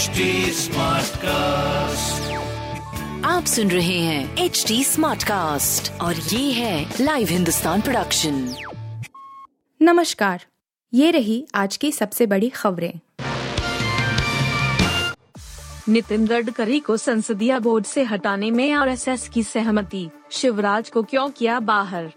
HD cast आप सुन रहे हैं एच डी स्मार्ट कास्ट और ये है लाइव हिंदुस्तान प्रोडक्शन नमस्कार ये रही आज की सबसे बड़ी खबरें। नितिन गडकरी को संसदीय बोर्ड से हटाने में आरएसएस की सहमति शिवराज को क्यों किया बाहर?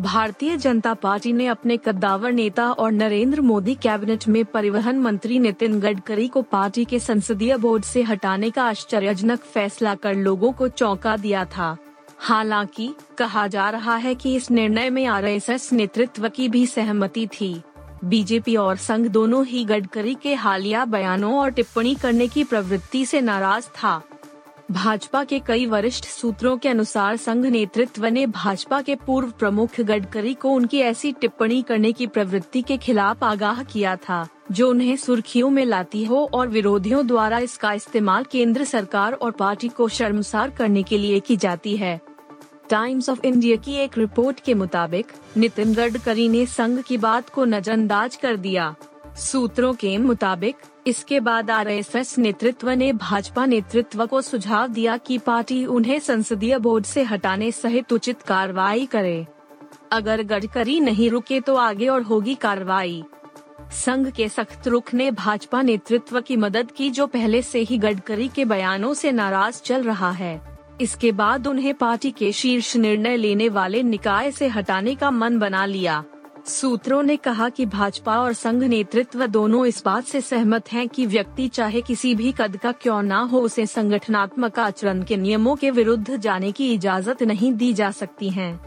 भारतीय जनता पार्टी ने अपने कद्दावर नेता और नरेंद्र मोदी कैबिनेट में परिवहन मंत्री नितिन गडकरी को पार्टी के संसदीय बोर्ड से हटाने का आश्चर्यजनक फैसला कर लोगों को चौंका दिया था। हालाँकि, कहा जा रहा है कि इस निर्णय में आरएसएस नेतृत्व की भी सहमति थी। बीजेपी और संघ दोनों ही गडकरी के हालिया बयानों और टिप्पणी करने की प्रवृत्ति से नाराज़ था। भाजपा के कई वरिष्ठ सूत्रों के अनुसार संघ नेतृत्व ने भाजपा के पूर्व प्रमुख गडकरी को उनकी ऐसी टिप्पणी करने की प्रवृत्ति के खिलाफ आगाह किया था, जो उन्हें सुर्खियों में लाती हो और विरोधियों द्वारा इसका इस्तेमाल केंद्र सरकार और पार्टी को शर्मसार करने के लिए की जाती है। टाइम्स ऑफ़ इंडिया की एक रिपोर्ट के मुताबिक, नितिन गडकरी ने संघ की बात को नजरअंदाज कर दिया। सूत्रों के मुताबिक, इसके बाद आरएसएस नेतृत्व ने भाजपा नेतृत्व को सुझाव दिया कि पार्टी उन्हें संसदीय बोर्ड से हटाने सहित उचित कार्रवाई करे। अगर गडकरी नहीं रुके तो आगे और होगी कार्रवाई। संघ के सख्त रुख ने भाजपा नेतृत्व की मदद की जो पहले से ही गडकरी के बयानों से नाराज़ चल रहा है। इसके बाद उन्हें पार्टी के शीर्ष निर्णय लेने वाले निकाय से हटाने का मन बना लिया। सूत्रों ने कहा कि भाजपा और संघ नेतृत्व दोनों इस बात से सहमत हैं कि व्यक्ति चाहे किसी भी कद का क्यों ना हो, उसे संगठनात्मक आचरण के नियमों के विरुद्ध जाने की इजाज़त नहीं दी जा सकती है।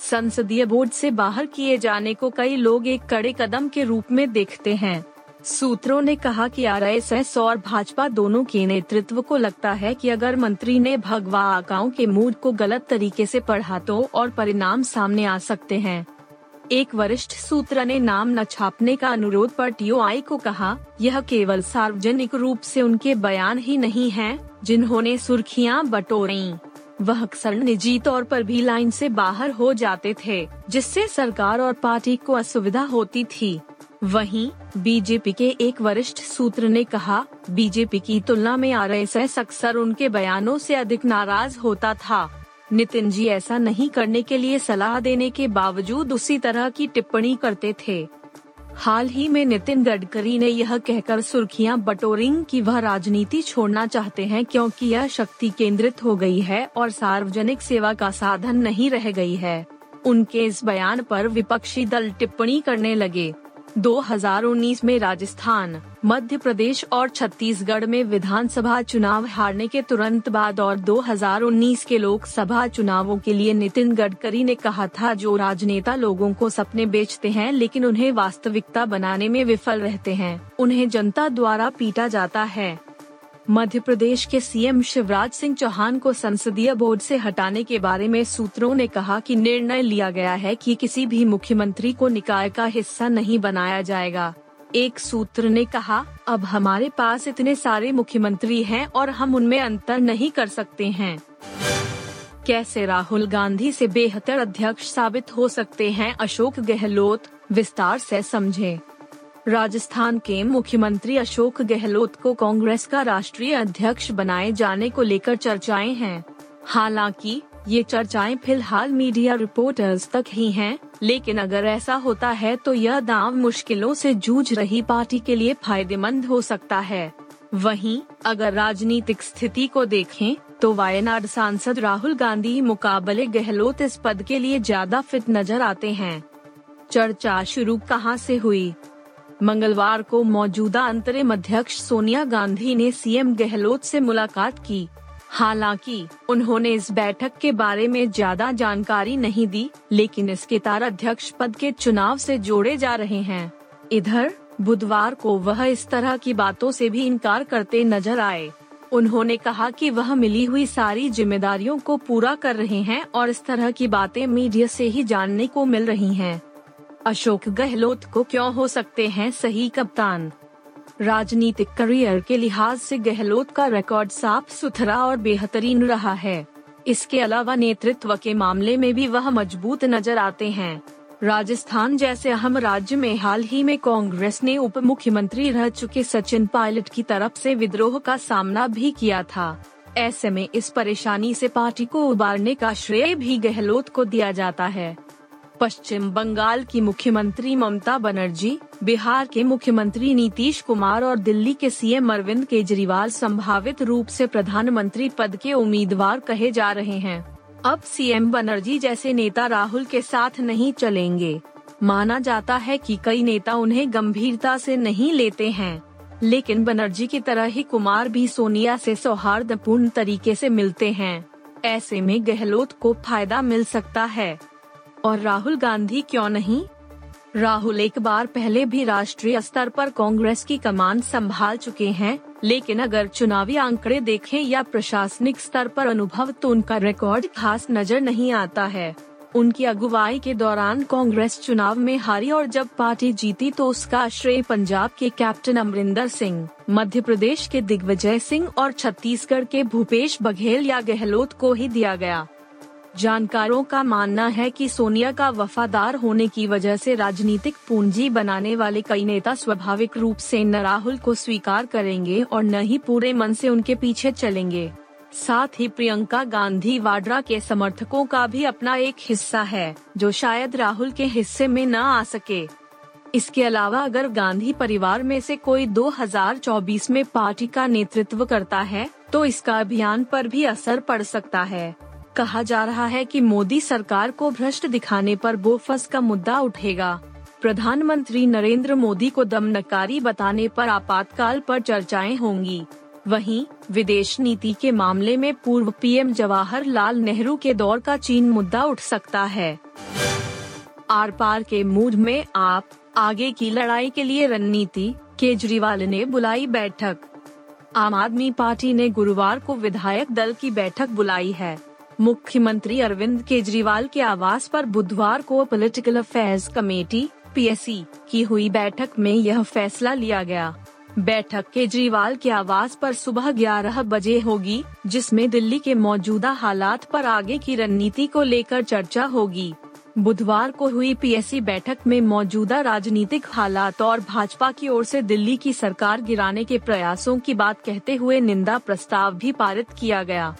संसदीय बोर्ड से बाहर किए जाने को कई लोग एक कड़े कदम के रूप में देखते हैं। सूत्रों ने कहा कि आरएसएस और भाजपा दोनों के नेतृत्व को लगता है कि अगर मंत्री ने भगवा आकाओं के मूड को गलत तरीके से पढ़ा तो और परिणाम सामने आ सकते हैं। एक वरिष्ठ सूत्र ने नाम न छापने का अनुरोध पर टीओआई को कहा, यह केवल सार्वजनिक रूप से उनके बयान ही नहीं है, जिन्होंने सुर्खियाँ बटोरी। वह अक्सर निजी तौर पर भी लाइन से बाहर हो जाते थे, जिससे सरकार और पार्टी को असुविधा होती थी। वहीं, बीजेपी के एक वरिष्ठ सूत्र ने कहा, बीजेपी की तुलना में आरएसएस अक्सर उनके बयानों से अधिक नाराज़ होता था। नितिन जी ऐसा नहीं करने के लिए सलाह देने के बावजूद उसी तरह की टिप्पणी करते थे। हाल ही में नितिन गडकरी ने यह कहकर सुर्खियाँ बटोरिंग कि वह राजनीति छोड़ना चाहते हैं क्योंकि यह शक्ति केंद्रित हो गई है और सार्वजनिक सेवा का साधन नहीं रह गई है। उनके इस बयान पर विपक्षी दल टिप्पणी करने लगे। 2019 में राजस्थान, मध्य प्रदेश और छत्तीसगढ़ में विधानसभा चुनाव हारने के तुरंत बाद और 2019 के लोकसभा चुनावों के लिए नितिन गडकरी ने कहा था, जो राजनेता लोगों को सपने बेचते हैं, लेकिन उन्हें वास्तविकता बनाने में विफल रहते हैं, उन्हें जनता द्वारा पीटा जाता है। मध्य प्रदेश के सीएम शिवराज सिंह चौहान को संसदीय बोर्ड से हटाने के बारे में सूत्रों ने कहा कि निर्णय लिया गया है कि किसी भी मुख्यमंत्री को निकाय का हिस्सा नहीं बनाया जाएगा। एक सूत्र ने कहा, अब हमारे पास इतने सारे मुख्यमंत्री हैं और हम उनमें अंतर नहीं कर सकते हैं। कैसे राहुल गांधी से बेहतर अध्यक्ष साबित हो सकते हैं अशोक गहलोत? विस्तार से समझें। राजस्थान के मुख्यमंत्री अशोक गहलोत को कांग्रेस का राष्ट्रीय अध्यक्ष बनाए जाने को लेकर चर्चाएँ हैं। हालाँकि ये चर्चाएँ फ़िलहाल मीडिया रिपोर्टर्स तक ही हैं, लेकिन अगर ऐसा होता है तो यह दाव मुश्किलों से जूझ रही पार्टी के लिए फ़ायदेमंद हो सकता है। वहीं अगर राजनीतिक स्थिति को देखें तो वायनाड सांसद राहुल गांधी मुकाबले गहलोत इस पद के लिए ज़्यादा फिट नज़र आते हैं। चर्चा शुरू कहाँ से हुई? मंगलवार को मौजूदा अंतरिम अध्यक्ष सोनिया गांधी ने सीएम गहलोत से मुलाकात की। हालाँकि, उन्होंने इस बैठक के बारे में ज़्यादा जानकारी नहीं दी, लेकिन इसके तार अध्यक्ष पद के चुनाव से जोड़े जा रहे हैं। इधर, बुधवार को वह इस तरह की बातों से भी इनकार करते नज़र आए। उन्होंने कहा कि वह मिली हुई सारी जिम्मेदारियों को पूरा कर रहे हैं और इस तरह की बातें मीडिया से ही जानने को मिल रही हैं। अशोक गहलोत को क्यों हो सकते हैं सही कप्तान? राजनीतिक करियर के लिहाज से गहलोत का रिकॉर्ड साफ़ सुथरा और बेहतरीन रहा है। इसके अलावा नेतृत्व के मामले में भी वह मज़बूत नज़र आते हैं। राजस्थान जैसे अहम राज्य में हाल ही में कांग्रेस ने उप मुख्यमंत्री रह चुके सचिन पायलट की तरफ़ से विद्रोह का सामना भी किया था। ऐसे में इस परेशानी से पार्टी को उबारने का श्रेय भी गहलोत को दिया जाता है। पश्चिम बंगाल की मुख्यमंत्री ममता बनर्जी, बिहार के मुख्यमंत्री नीतीश कुमार और दिल्ली के सीएम अरविंद केजरीवाल संभावित रूप से प्रधानमंत्री पद के उम्मीदवार कहे जा रहे हैं। अब सीएम बनर्जी जैसे नेता राहुल के साथ नहीं चलेंगे। माना जाता है कि कई नेता उन्हें गंभीरता से नहीं लेते हैं। लेकिन बनर्जी की तरह ही कुमार भी सोनिया से सौहार्दपूर्ण तरीके से मिलते हैं। ऐसे में गहलोत को फ़ायदा मिल सकता है। और राहुल गांधी क्यों नहीं? राहुल एक बार पहले भी राष्ट्रीय स्तर पर कांग्रेस की कमान संभाल चुके हैं, लेकिन अगर चुनावी आंकड़े देखें या प्रशासनिक स्तर पर अनुभव तो उनका रिकॉर्ड खास नज़र नहीं आता है। उनकी अगुवाई के दौरान कांग्रेस चुनाव में हारी और जब पार्टी जीती तो उसका श्रेय पंजाब के कैप्टन अमरिंदर सिंह, मध्य प्रदेश के दिग्विजय सिंह और छत्तीसगढ़ के भूपेश बघेल या गहलोत को ही दिया गया। जानकारों का मानना है कि सोनिया का वफादार होने की वजह से राजनीतिक पूंजी बनाने वाले कई नेता स्वाभाविक रूप से न राहुल को स्वीकार करेंगे और न ही पूरे मन से उनके पीछे चलेंगे। साथ ही प्रियंका गांधी वाड्रा के समर्थकों का भी अपना एक हिस्सा है, जो शायद राहुल के हिस्से में न आ सके। इसके अलावा अगर गांधी परिवार में से कोई 2024 में पार्टी का नेतृत्व करता है तो इसका अभियान पर भी असर पड़ सकता है। कहा जा रहा है कि मोदी सरकार को भ्रष्ट दिखाने पर बोफस का मुद्दा उठेगा। प्रधानमंत्री नरेंद्र मोदी को दमनकारी बताने पर आपातकाल पर चर्चाएँ होंगी। वहीं, विदेश नीति के मामले में पूर्व पीएम जवाहरलाल नेहरू के दौर का चीन मुद्दा उठ सकता है। आर पार के मूड में आप, आगे की लड़ाई के लिए रणनीति, केजरीवाल ने बुलाई बैठक। आम आदमी पार्टी ने गुरुवार को विधायक दल की बैठक बुलाई है। मुख्यमंत्री अरविंद केजरीवाल के आवास पर बुधवार को पॉलिटिकल अफेयर्स कमेटी पीएससी की हुई बैठक में यह फैसला लिया गया। बैठक केजरीवाल के आवास पर सुबह 11 बजे होगी, जिसमें दिल्ली के मौजूदा हालात पर आगे की रणनीति को लेकर चर्चा होगी। बुधवार को हुई पीएससी बैठक में मौजूदा राजनीतिक हालात और भाजपा की ओर से दिल्ली की सरकार गिराने के प्रयासों की बात कहते हुए निंदा प्रस्ताव भी पारित किया गया।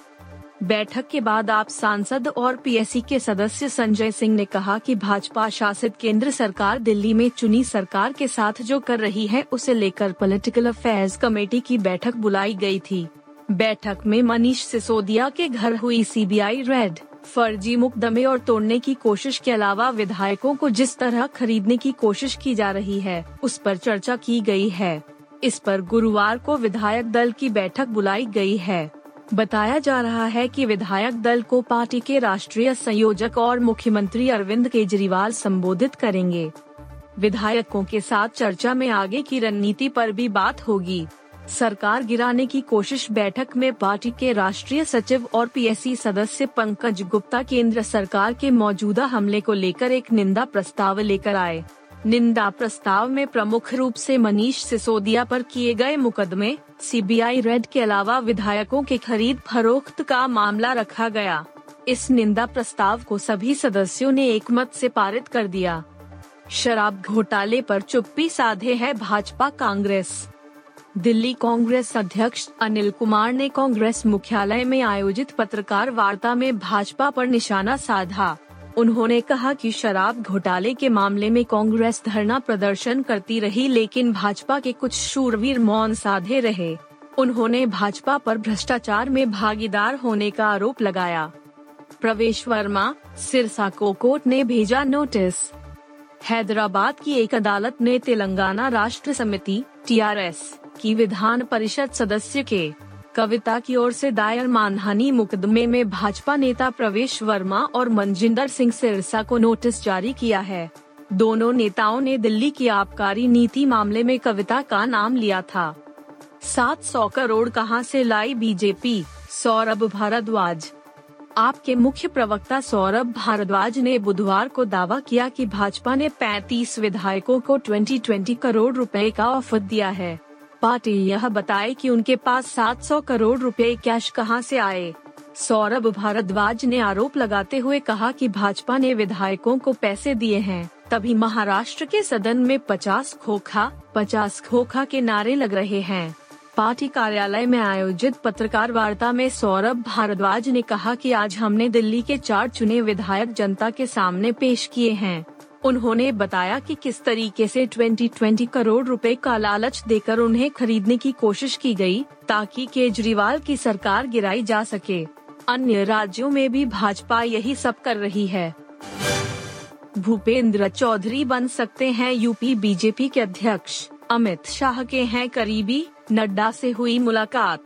बैठक के बाद आप सांसद और पीएससी के सदस्य संजय सिंह ने कहा कि भाजपा शासित केंद्र सरकार दिल्ली में चुनी सरकार के साथ जो कर रही है, उसे लेकर पॉलिटिकल अफेयर्स कमेटी की बैठक बुलाई गई थी। बैठक में मनीष सिसोदिया के घर हुई सीबीआई रेड, फर्जी मुकदमे और तोड़ने की कोशिश के अलावा विधायकों को जिस तरह खरीदने की कोशिश की जा रही है, उस पर चर्चा की गई है। इस पर गुरुवार को विधायक दल की बैठक बुलाई गई है। बताया जा रहा है कि विधायक दल को पार्टी के राष्ट्रीय संयोजक और मुख्यमंत्री अरविंद केजरीवाल संबोधित करेंगे। विधायकों के साथ चर्चा में आगे की रणनीति पर भी बात होगी। सरकार गिराने की कोशिश बैठक में पार्टी के राष्ट्रीय सचिव और पीएससी सदस्य पंकज गुप्ता केंद्र सरकार के मौजूदा हमले को लेकर एक निंदा प्रस्ताव लेकर आए। निंदा प्रस्ताव में प्रमुख रूप से मनीष सिसोदिया पर किए गए मुकदमे, सीबीआई रेड के अलावा विधायकों के खरीद फरोख्त का मामला रखा गया। इस निंदा प्रस्ताव को सभी सदस्यों ने एकमत से पारित कर दिया। शराब घोटाले पर चुप्पी साधे है भाजपा कांग्रेस। दिल्ली कांग्रेस अध्यक्ष अनिल कुमार ने कांग्रेस मुख्यालय में आयोजित पत्रकार वार्ता में भाजपा पर निशाना साधा। उन्होंने कहा कि शराब घोटाले के मामले में कांग्रेस धरना प्रदर्शन करती रही, लेकिन भाजपा के कुछ शूरवीर मौन साधे रहे। उन्होंने भाजपा पर भ्रष्टाचार में भागीदार होने का आरोप लगाया। प्रवेश वर्मा, सिरसा को कोर्ट ने भेजा नोटिस। हैदराबाद की एक अदालत ने तेलंगाना राष्ट्र समिति, टीआरएस, की विधान परिषद सदस्य के कविता की ओर से दायर मानहानि मुकदमे में भाजपा नेता प्रवेश वर्मा और मनजिंदर सिंह सिरसा को नोटिस जारी किया है। दोनों नेताओं ने दिल्ली की आबकारी नीति मामले में कविता का नाम लिया था। 700 करोड़ कहाँ से लाई बीजेपी? सौरभ भारद्वाज। आपके मुख्य प्रवक्ता सौरभ भारद्वाज ने बुधवार को दावा किया कि भाजपा ने 35 विधायकों को 20-20 करोड़ रुपए का ऑफ़र दिया है। पार्टी यह बताए कि उनके पास 700 करोड़ रुपए कैश कहाँ से आए? सौरभ भारद्वाज ने आरोप लगाते हुए कहा कि भाजपा ने विधायकों को पैसे दिए हैं। तभी महाराष्ट्र के सदन में 50 खोखा 50 खोखा के नारे लग रहे हैं। पार्टी कार्यालय में आयोजित पत्रकार वार्ता में सौरभ भारद्वाज ने कहा कि आज हमने दिल्ली के चार चुने विधायक जनता के सामने पेश किए हैं। उन्होंने बताया कि किस तरीके से 2020 करोड़ रुपए का लालच देकर उन्हें खरीदने की कोशिश की गई, ताकि केजरीवाल की सरकार गिराई जा सके। अन्य राज्यों में भी भाजपा यही सब कर रही है। भूपेंद्र चौधरी बन सकते हैं यूपी बीजेपी के अध्यक्ष। अमित शाह के हैं करीबी, नड्डा से हुई मुलाकात।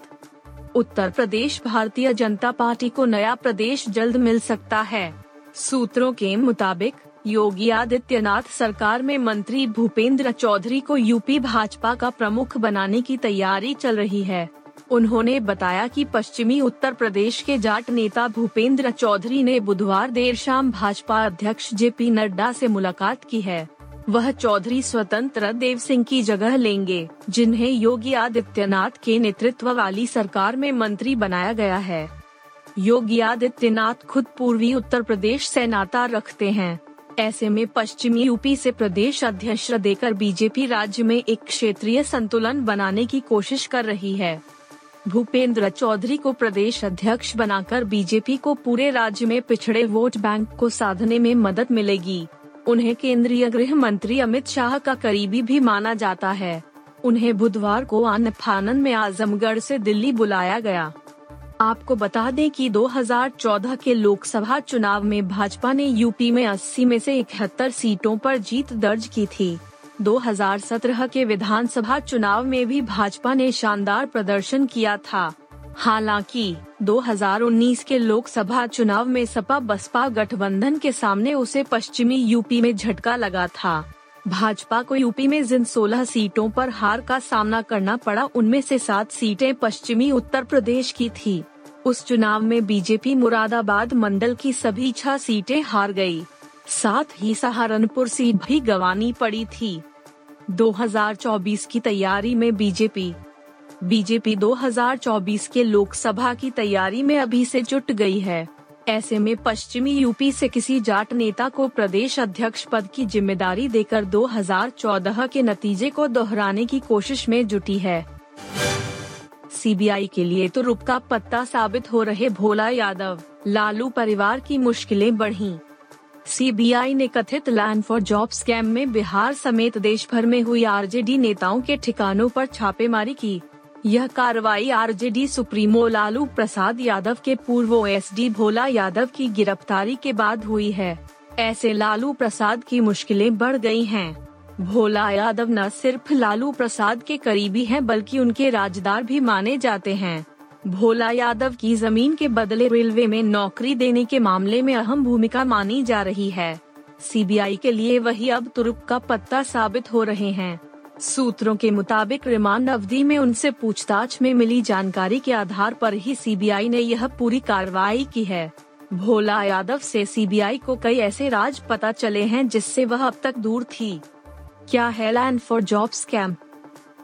उत्तर प्रदेश भारतीय जनता पार्टी को नया प्रदेश जल्द मिल सकता है। सूत्रों के मुताबिक योगी आदित्यनाथ सरकार में मंत्री भूपेंद्र चौधरी को यूपी भाजपा का प्रमुख बनाने की तैयारी चल रही है। उन्होंने बताया कि पश्चिमी उत्तर प्रदेश के जाट नेता भूपेंद्र चौधरी ने बुधवार देर शाम भाजपा अध्यक्ष जे पी नड्डा से मुलाकात की है। वह चौधरी स्वतंत्र देव सिंह की जगह लेंगे, जिन्हें योगी आदित्यनाथ के नेतृत्व वाली सरकार में मंत्री बनाया गया है। योगी आदित्यनाथ खुद पूर्वी उत्तर प्रदेश से नाता रखते हैं। ऐसे में पश्चिमी यूपी से प्रदेश अध्यक्ष देकर बीजेपी राज्य में एक क्षेत्रीय संतुलन बनाने की कोशिश कर रही है। भूपेंद्र चौधरी को प्रदेश अध्यक्ष बनाकर बीजेपी को पूरे राज्य में पिछड़े वोट बैंक को साधने में मदद मिलेगी। उन्हें केंद्रीय गृह मंत्री अमित शाह का करीबी भी माना जाता है। उन्हें बुधवार को आन फानन में आजमगढ़ से दिल्ली बुलाया गया। आपको बता दें कि 2014 के लोकसभा चुनाव में भाजपा ने यूपी में 80 में से इकहत्तर सीटों पर जीत दर्ज की थी। 2017 के विधानसभा चुनाव में भी भाजपा ने शानदार प्रदर्शन किया था। हालाँकि 2019 के लोकसभा चुनाव में सपा बसपा गठबंधन के सामने उसे पश्चिमी यूपी में झटका लगा था। भाजपा को यूपी में जिन 16 सीटों पर हार का सामना करना पड़ा, उनमें से सात सीटें पश्चिमी उत्तर प्रदेश की थी। उस चुनाव में बीजेपी मुरादाबाद मंडल की सभी छह सीटें हार गई। साथ ही सहारनपुर सीट भी गंवानी पड़ी थी। 2024 की तैयारी में बीजेपी। बीजेपी 2024 के लोकसभा की तैयारी में अभी से जुट गई है। ऐसे में पश्चिमी यूपी से किसी जाट नेता को प्रदेश अध्यक्ष पद की ज़िम्मेदारी देकर 2014 के नतीजे को दोहराने की कोशिश में जुटी है। सीबीआई के लिए तो रुप का पत्ता साबित हो रहे भोला यादव, लालू परिवार की मुश्किलें बढ़ी। सीबीआई ने कथित लैंड फॉर जॉब स्कैम में बिहार समेत देश भर में हुई आरजेडी नेताओं के ठिकानों पर छापेमारी की। यह कार्रवाई आरजेडी सुप्रीमो लालू प्रसाद यादव के पूर्व एस डी भोला यादव की गिरफ्तारी के बाद हुई है। ऐसे लालू प्रसाद की मुश्किलें बढ़ गई हैं। भोला यादव न सिर्फ़ लालू प्रसाद के करीबी हैं, बल्कि उनके राजदार भी माने जाते हैं। भोला यादव की ज़मीन के बदले रेलवे में नौकरी देने के मामले में अहम भूमिका मानी जा रही है। सीबीआई के लिए वही अब तुरुप का पत्ता साबित हो रहे हैं। सूत्रों के मुताबिक रिमांड अवधि में उनसे पूछताछ में मिली जानकारी के आधार पर ही सीबीआई ने यह पूरी कार्रवाई की है। भोला यादव से सीबीआई को कई ऐसे राज पता चले हैं जिससे वह अब तक दूर थी। क्या है land for job scam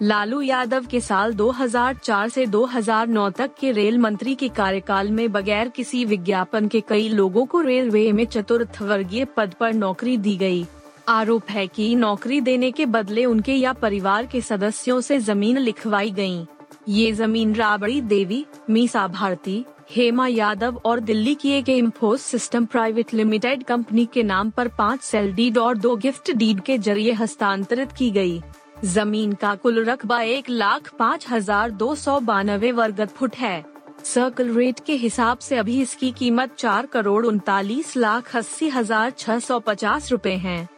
Lalu Yadav के साल 2004 से 2009 तक के रेल मंत्री के कार्यकाल में बगैर किसी विज्ञापन के कई लोगों को रेलवे में चतुर्थ वर्गीय पद पर नौकरी दी गई। आरोप है कि नौकरी देने के बदले उनके या परिवार के सदस्यों से ज़मीन लिखवाई गई ये ज़मीन राबड़ी देवी, मीसा भारती, हेमा यादव और दिल्ली की एक इम्फोस सिस्टम प्राइवेट लिमिटेड कंपनी के नाम पर पाँच सेल डीड और दो गिफ्ट डीड के ज़रिए हस्तांतरित की गई। ज़मीन का कुल रकबा एक लाख पाँच हज़ार दो सौ बानवे वर्ग फुट है। सर्कल रेट के हिसाब से अभी इसकी कीमत चार करोड़ उनतालीस लाख अस्सी हज़ार छह सौ पचास रूपए है।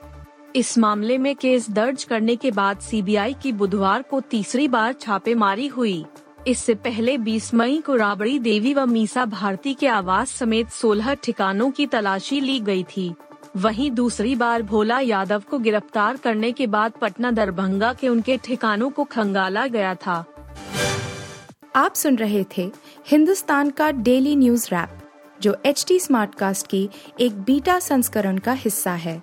इस मामले में केस दर्ज करने के बाद सीबीआई की बुधवार को तीसरी बार छापेमारी हुई। इससे पहले 20 मई को राबड़ी देवी व मीसा भारती के आवास समेत 16 ठिकानों की तलाशी ली गई थी। वहीं दूसरी बार भोला यादव को गिरफ़्तार करने के बाद पटना दरभंगा के उनके ठिकानों को खंगाला गया था। आप सुन रहे थे हिंदुस्तान का डेली न्यूज़ रैप, जो एच टी स्मार्ट कास्ट की एक बीटा संस्करण का हिस्सा है।